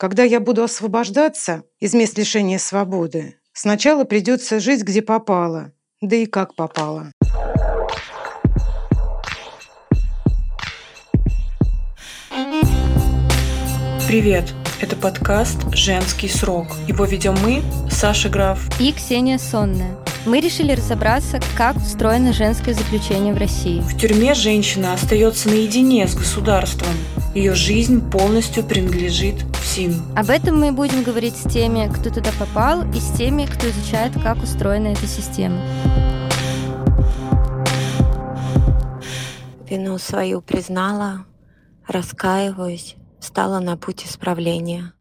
Когда я буду освобождаться из мест лишения свободы, сначала придется жить, где попало, да и как попало. Привет! Это подкаст «Женский срок». Его ведем мы, Саша Граф и Ксения Сонная. Мы решили разобраться, как устроено женское заключение в России. В тюрьме женщина остается наедине с государством. Ее жизнь полностью принадлежит ФСИН. Об этом мы будем говорить с теми, кто туда попал, и с теми, кто изучает, как устроена эта система. Вину свою признала, раскаиваюсь, стала на путь исправления.